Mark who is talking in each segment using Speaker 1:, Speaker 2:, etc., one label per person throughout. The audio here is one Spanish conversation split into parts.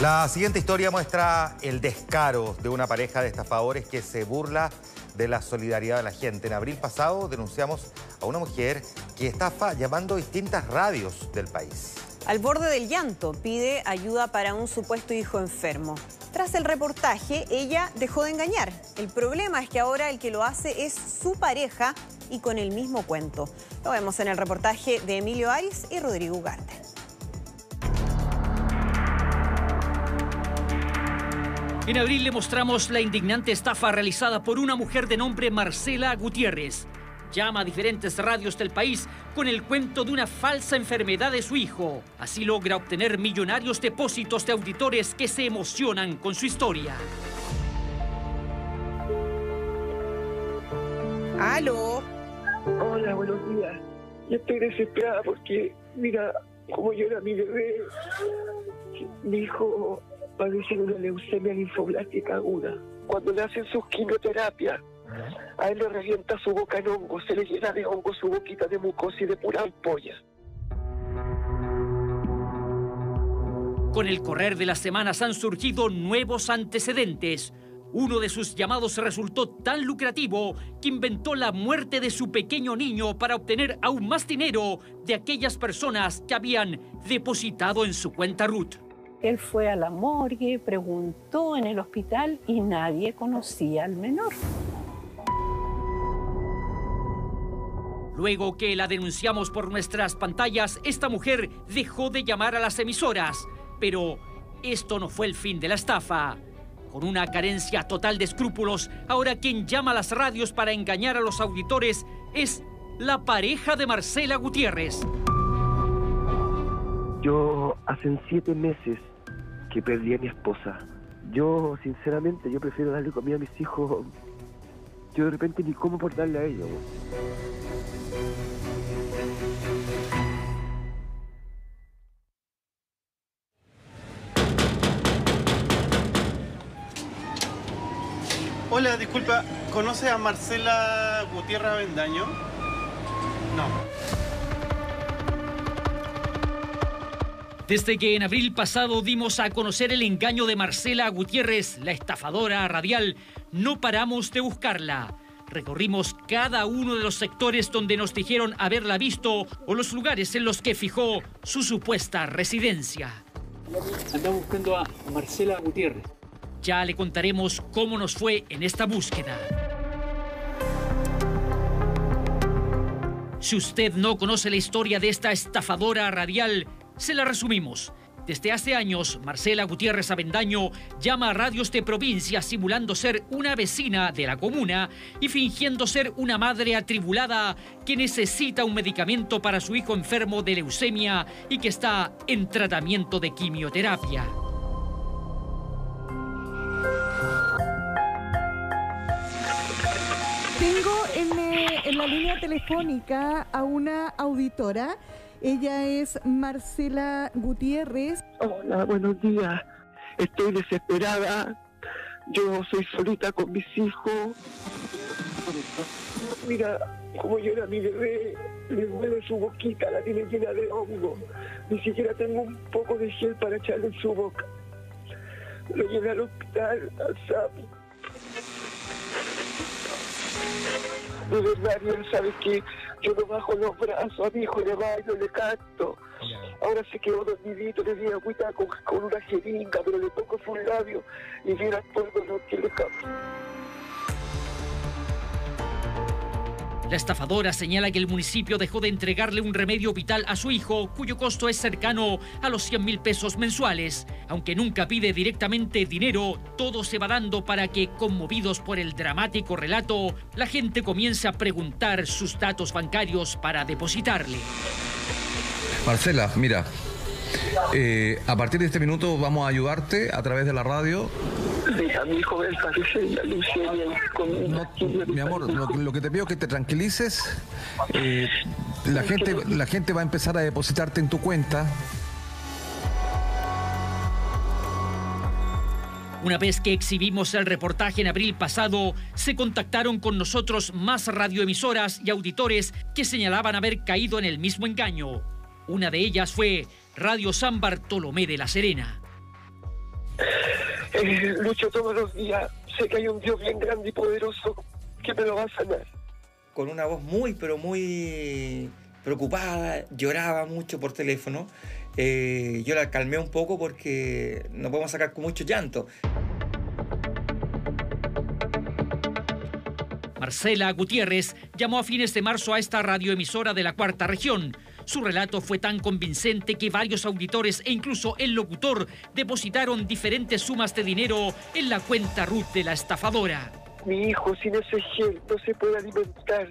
Speaker 1: La siguiente historia muestra el descaro de una pareja de estafadores que se burla de la solidaridad de la gente. En abril pasado denunciamos a una mujer que estafa llamando distintas radios del país.
Speaker 2: Al borde del llanto, pide ayuda para un supuesto hijo enfermo. Tras el reportaje, ella dejó de engañar. El problema es que ahora el que lo hace es su pareja y con el mismo cuento. Lo vemos en el reportaje de Emilio Aris y Rodrigo Ugarte.
Speaker 3: En abril le mostramos la indignante estafa realizada por una mujer de nombre Marcela Gutiérrez. Llama a diferentes radios del país con el cuento de una falsa enfermedad de su hijo. Así logra obtener millonarios depósitos de auditores que se emocionan con su historia.
Speaker 2: ¡Aló!
Speaker 4: Hola, buenos días. Yo estoy desesperada porque, mira, como era mi bebé, mi hijo padece de una leucemia linfoblástica aguda. Cuando le hacen sus quimioterapias, a él le revienta su boca en hongo, se le llena de hongo su boquita de mucosa y de pura ampolla.
Speaker 3: Con el correr de las semanas han surgido nuevos antecedentes. Uno de sus llamados resultó tan lucrativo que inventó la muerte de su pequeño niño para obtener aún más dinero de aquellas personas que habían depositado en su cuenta Ruth.
Speaker 5: Él fue a la morgue, preguntó en el hospital y nadie conocía al menor.
Speaker 3: Luego que la denunciamos por nuestras pantallas, esta mujer dejó de llamar a las emisoras. Pero esto no fue el fin de la estafa. Con una carencia total de escrúpulos, ahora quien llama a las radios para engañar a los auditores es la pareja de Marcela Gutiérrez.
Speaker 4: Yo hace siete meses que perdí a mi esposa. Yo, sinceramente, yo prefiero darle comida a mis hijos. Yo de repente ni cómo por darle a ellos.
Speaker 6: Hola, disculpa, ¿conoce a Marcela Gutiérrez Avendaño? No.
Speaker 3: Desde que en abril pasado dimos a conocer el engaño de Marcela Gutiérrez, la estafadora radial, no paramos de buscarla. Recorrimos cada uno de los sectores donde nos dijeron haberla visto o los lugares en los que fijó su supuesta residencia.
Speaker 7: Andamos buscando a Marcela Gutiérrez.
Speaker 3: Ya le contaremos cómo nos fue en esta búsqueda. Si usted no conoce la historia de esta estafadora radial, se la resumimos. Desde hace años, Marcela Gutiérrez Avendaño llama a radios de provincia simulando ser una vecina de la comuna y fingiendo ser una madre atribulada que necesita un medicamento para su hijo enfermo de leucemia y que está en tratamiento de quimioterapia.
Speaker 8: Tengo en, eh, en la línea telefónica a una auditora. Ella es Marcela Gutiérrez.
Speaker 4: Hola, buenos días. Estoy desesperada. Yo soy solita con mis hijos. Mira, como yo era mi bebé, le duele su boquita, la tiene llena de hongo. Ni siquiera tengo un poco de gel para echarle en su boca. Lo llevé al hospital, al SAPI. De verdad, Ariel, sabes que yo no bajo los brazos a mi hijo, le bailo, le canto. Ahora se quedó dormidito, le di agüita con, con una jeringa, pero le pongo su labio y mira todo dolor que le cambia.
Speaker 3: La estafadora señala que el municipio dejó de entregarle un remedio vital a su hijo, cuyo costo es cercano a los 100 mil pesos mensuales. Aunque nunca pide directamente dinero, todo se va dando para que, conmovidos por el dramático relato, la gente comience a preguntar sus datos bancarios para depositarle.
Speaker 9: Marcela, mira, eh, a partir de este minuto vamos a ayudarte a través de la radio.
Speaker 4: Mi hijo me parece la leucemia con
Speaker 9: No, mi amor, lo, lo que te pido es que te tranquilices. Eh, la, gente, la gente va a empezar a depositarte en tu cuenta.
Speaker 3: Una vez que exhibimos el reportaje en abril pasado, se contactaron con nosotros más radioemisoras y auditores que señalaban haber caído en el mismo engaño. Una de ellas fue Radio San Bartolomé de la Serena.
Speaker 4: Eh, lucho todos los días. Sé que hay un Dios bien grande y poderoso que me lo va a sanar.
Speaker 10: Con una voz muy, pero muy preocupada, lloraba mucho por teléfono. Eh, yo la calmé un poco porque no podemos sacar con mucho llanto.
Speaker 3: Marcela Gutiérrez llamó a fines de marzo a esta radioemisora de la cuarta región. Su relato fue tan convincente que varios auditores e incluso el locutor depositaron diferentes sumas de dinero en la cuenta RUT de la estafadora.
Speaker 4: Mi hijo sin ese gel no se puede alimentar.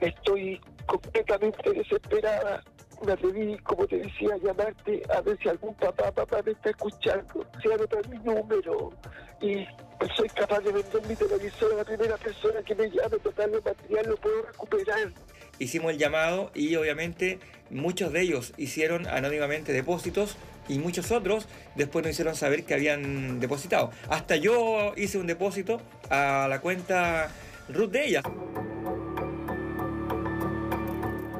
Speaker 4: Estoy completamente desesperada. Me atreví, como te decía, llamarte a ver si algún papá, papá me está escuchando. Si anotar mi número y soy capaz de vender mi televisor a la primera persona que me llame, total, el material lo puedo recuperar.
Speaker 10: Hicimos el llamado y obviamente muchos de ellos hicieron anónimamente depósitos y muchos otros después nos hicieron saber que habían depositado. Hasta yo hice un depósito a la cuenta root de ella.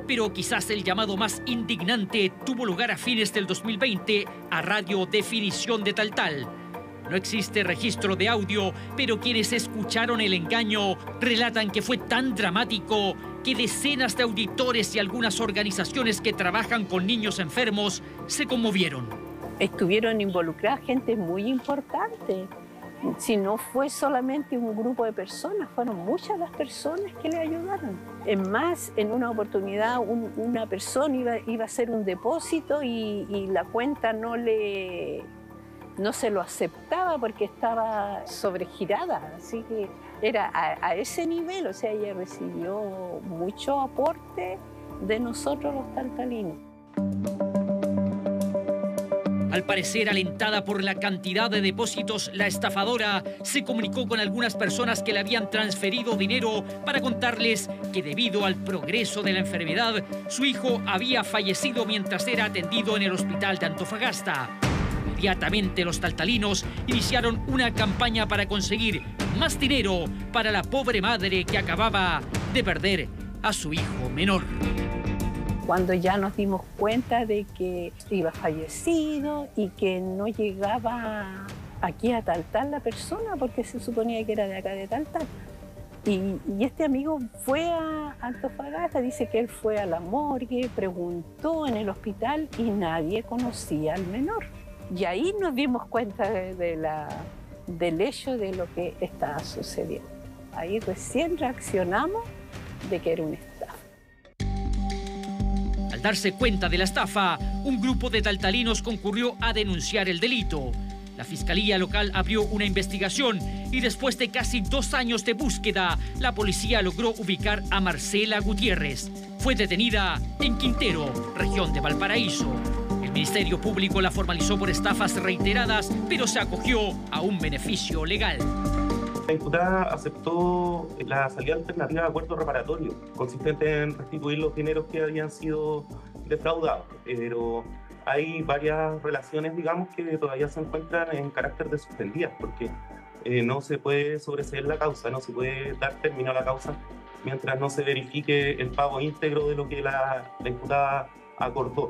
Speaker 3: Pero quizás el llamado más indignante tuvo lugar a fines del 2020 a Radio Definición de Tal Tal. No existe registro de audio, pero quienes escucharon el engaño relatan que fue tan dramático que decenas de auditores y algunas organizaciones que trabajan con niños enfermos se conmovieron.
Speaker 5: Estuvieron involucradas gente muy importante. Si no fue solamente un grupo de personas, fueron muchas las personas que le ayudaron. Es más, en una oportunidad una persona iba, iba, a hacer un depósito y, la cuenta no le no se lo aceptaba porque estaba sobregirada, así que era a, ese nivel, o sea, ella recibió mucho aporte de nosotros los taltalinos.
Speaker 3: Al parecer, alentada por la cantidad de depósitos, la estafadora se comunicó con algunas personas que le habían transferido dinero para contarles que debido al progreso de la enfermedad, su hijo había fallecido mientras era atendido en el hospital de Antofagasta. Inmediatamente los taltalinos iniciaron una campaña para conseguir más dinero para la pobre madre que acababa de perder a su hijo menor.
Speaker 5: Cuando ya nos dimos cuenta de que iba fallecido y que no llegaba aquí a Taltal la persona porque se suponía que era de acá de Taltal. Y, y, este amigo fue a Antofagasta, dice que él fue a la morgue, preguntó en el hospital y nadie conocía al menor. Y ahí nos dimos cuenta de, la, del hecho de lo que estaba sucediendo. Ahí recién reaccionamos de que era una estafa.
Speaker 3: Darse cuenta de la estafa, un grupo de taltalinos concurrió a denunciar el delito. La Fiscalía Local abrió una investigación y después de casi dos años de búsqueda, la policía logró ubicar a Marcela Gutiérrez. Fue detenida en Quintero, región de Valparaíso. Ministerio Público la formalizó por estafas reiteradas, pero se acogió a un beneficio legal.
Speaker 11: La imputada aceptó la salida alternativa de acuerdo reparatorio, consistente en restituir los dineros que habían sido defraudados. Pero hay varias relaciones, digamos, que todavía se encuentran en carácter de suspendidas, porque eh, no se puede sobreseer la causa, no se puede dar término a la causa mientras no se verifique el pago íntegro de lo que la, la imputada acordó.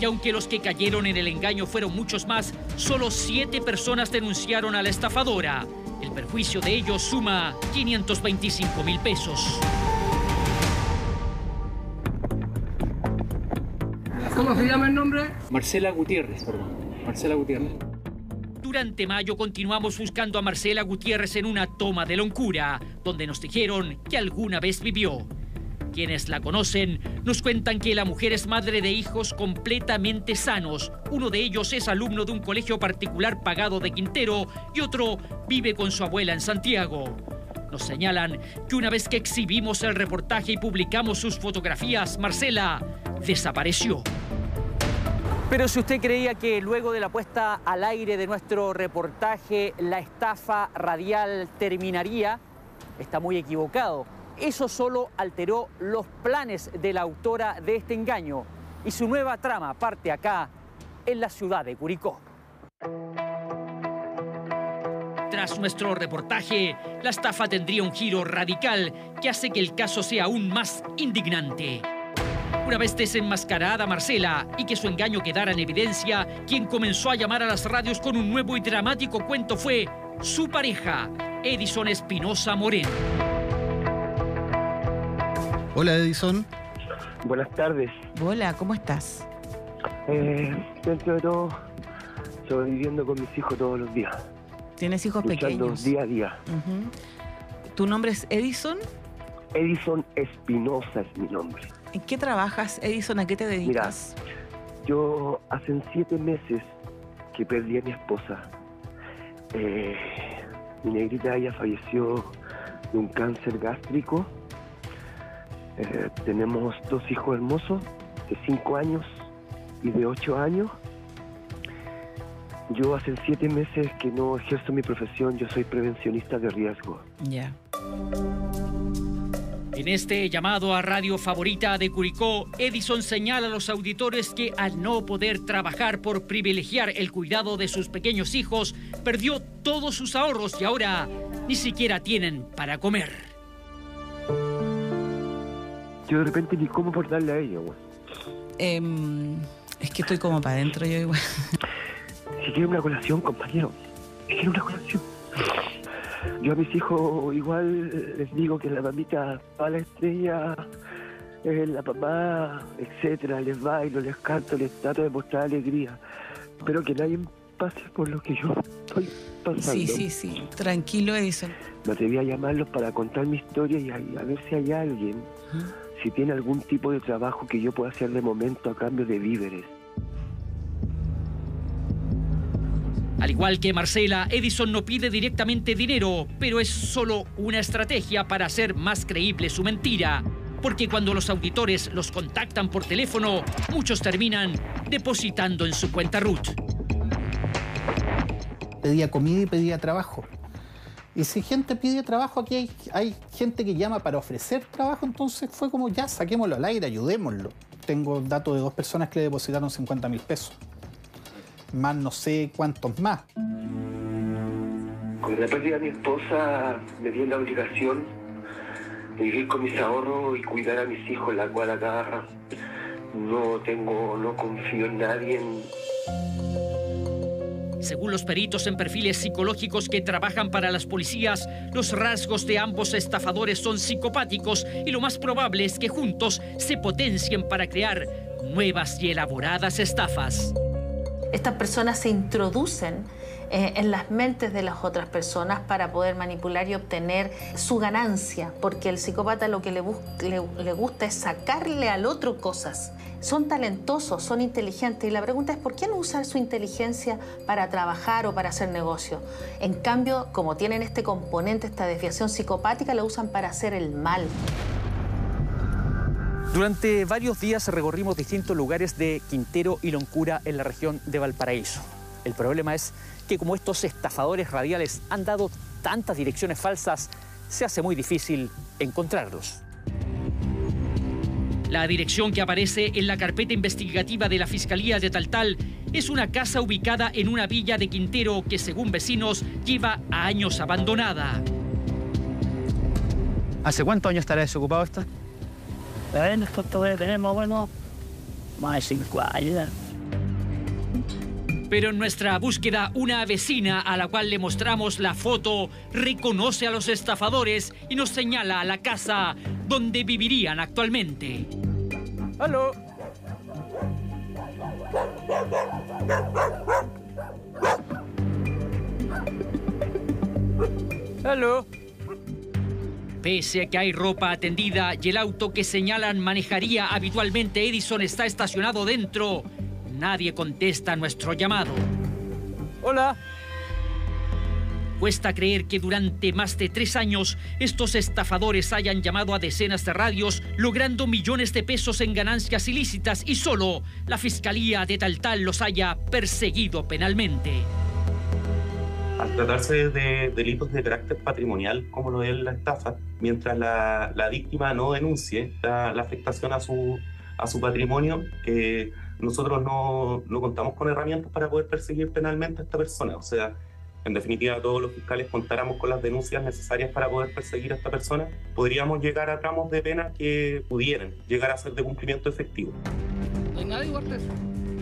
Speaker 3: Y aunque los que cayeron en el engaño fueron muchos más, solo siete personas denunciaron a la estafadora. El perjuicio de ellos suma 525 mil pesos.
Speaker 7: ¿Cómo se llama el nombre? Marcela Gutiérrez, perdón. Marcela Gutiérrez.
Speaker 3: Durante mayo continuamos buscando a Marcela Gutiérrez en una toma de loncura, donde nos dijeron que alguna vez vivió. Quienes la conocen nos cuentan que la mujer es madre de hijos completamente sanos. Uno de ellos es alumno de un colegio particular pagado de Quintero y otro vive con su abuela en Santiago. Nos señalan que una vez que exhibimos el reportaje y publicamos sus fotografías, Marcela desapareció.
Speaker 12: Pero si usted creía que luego de la puesta al aire de nuestro reportaje la estafa radial terminaría, está muy equivocado. Eso solo alteró los planes de la autora de este engaño y su nueva trama parte acá, en la ciudad de Curicó.
Speaker 3: Tras nuestro reportaje, la estafa tendría un giro radical que hace que el caso sea aún más indignante. Una vez desenmascarada Marcela y que su engaño quedara en evidencia, quien comenzó a llamar a las radios con un nuevo y dramático cuento fue su pareja, Edison Espinosa Moreno.
Speaker 13: Hola Edison.
Speaker 14: Buenas tardes.
Speaker 15: Hola, ¿cómo estás?
Speaker 14: Eh, dentro de todo, sobreviviendo con mis hijos todos los días.
Speaker 15: ¿Tienes hijos
Speaker 14: Luchando
Speaker 15: pequeños?
Speaker 14: día a día.
Speaker 15: ¿Tu nombre es Edison?
Speaker 14: Edison Espinosa es mi nombre.
Speaker 15: ¿En qué trabajas, Edison? ¿A qué te
Speaker 14: Mira,
Speaker 15: dedicas?
Speaker 14: yo hace siete meses que perdí a mi esposa. Eh, mi negrita ella falleció de un cáncer gástrico. Eh, tenemos dos hijos hermosos de cinco años y de ocho años. Yo hace siete meses que no ejerzo mi profesión, yo soy prevencionista de riesgo.
Speaker 15: Ya.
Speaker 3: En este llamado a Radio Favorita de Curicó, Edison señala a los auditores que al no poder trabajar por privilegiar el cuidado de sus pequeños hijos, perdió todos sus ahorros y ahora ni siquiera tienen para comer.
Speaker 14: Yo de repente ni cómo por darle a ella, güey.
Speaker 15: Em, es que estoy como para adentro yo igual.
Speaker 14: Si quieren una colación, compañero. Si quieren una colación. Yo a mis hijos igual les digo que la mamita va a la estrella, es la papá, etcétera, les bailo, les canto, les trato de mostrar alegría. Pero que nadie pase por lo que yo estoy pasando.
Speaker 15: Sí, sí, sí. Tranquilo, Edison.
Speaker 14: Me atreví a llamarlos para contar mi historia y a, a ver si hay alguien, si tiene algún tipo de trabajo que yo pueda hacer de momento a cambio de víveres.
Speaker 3: Al igual que Marcela, Edison no pide directamente dinero, pero es solo una estrategia para hacer más creíble su mentira. Porque cuando los auditores los contactan por teléfono, muchos terminan depositando en su cuenta RUT.
Speaker 13: Pedía comida y pedía trabajo. Y si gente pide trabajo, aquí hay, gente que llama para ofrecer trabajo, entonces fue como ya, saquémoslo al aire, ayudémoslo. Tengo datos de dos personas que le depositaron 50 mil pesos. Más no sé cuántos más.
Speaker 14: Con la pérdida de mi esposa me di la obligación de vivir con mis ahorros y cuidar a mis hijos, la cual acá no tengo, no confío en nadie.
Speaker 3: Según los peritos en perfiles psicológicos que trabajan para las policías, los rasgos de ambos estafadores son psicopáticos y lo más probable es que juntos se potencien para crear nuevas y elaboradas estafas.
Speaker 16: Estas personas se introducen eh, en las mentes de las otras personas para poder manipular y obtener su ganancia, porque el psicópata lo que le, le gusta es sacarle al otro cosas. Son talentosos, son inteligentes y la pregunta es ¿por qué no usar su inteligencia para trabajar o para hacer negocio? En cambio, como tienen este componente, esta desviación psicopática, la usan para hacer el mal.
Speaker 12: Durante varios días recorrimos distintos lugares de Quintero y Loncura en la región de Valparaíso. El problema es que como estos estafadores radiales han dado tantas direcciones falsas, se hace muy difícil encontrarlos.
Speaker 3: La dirección que aparece en la carpeta investigativa de la Fiscalía de Taltal es una casa ubicada en una villa de Quintero que, según vecinos, lleva años abandonada.
Speaker 17: ¿Hace cuántos años estará desocupado esta?
Speaker 18: Bueno, esto todavía tenemos, bueno, más de cinco años.
Speaker 3: Pero en nuestra búsqueda, una vecina a la cual le mostramos la foto reconoce a los estafadores y nos señala la casa donde vivirían actualmente.
Speaker 12: ¡Aló! ¡Aló!
Speaker 3: Pese a que hay ropa atendida y el auto que señalan manejaría habitualmente Edison está estacionado dentro, nadie contesta nuestro llamado.
Speaker 12: Hola.
Speaker 3: Cuesta creer que durante más de tres años estos estafadores hayan llamado a decenas de radios, logrando millones de pesos en ganancias ilícitas y solo la Fiscalía de Taltal los haya perseguido penalmente.
Speaker 11: Al tratarse de delitos de carácter patrimonial, como lo es la estafa, mientras la, la víctima no denuncie la, la afectación a su, a su patrimonio, eh, nosotros no, no contamos con herramientas para poder perseguir penalmente a esta persona. O sea, en definitiva todos los fiscales contáramos con las denuncias necesarias para poder perseguir a esta persona, podríamos llegar a tramos de pena que pudieran llegar a ser de cumplimiento efectivo.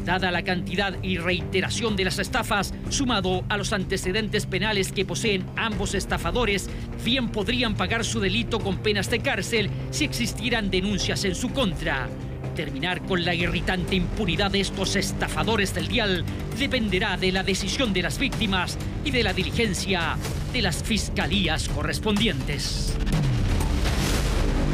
Speaker 3: Dada la cantidad y reiteración de las estafas, sumado a los antecedentes penales que poseen ambos estafadores, bien podrían pagar su delito con penas de cárcel si existieran denuncias en su contra. Terminar con la irritante impunidad de estos estafadores del dial dependerá de la decisión de las víctimas y de la diligencia de las fiscalías correspondientes.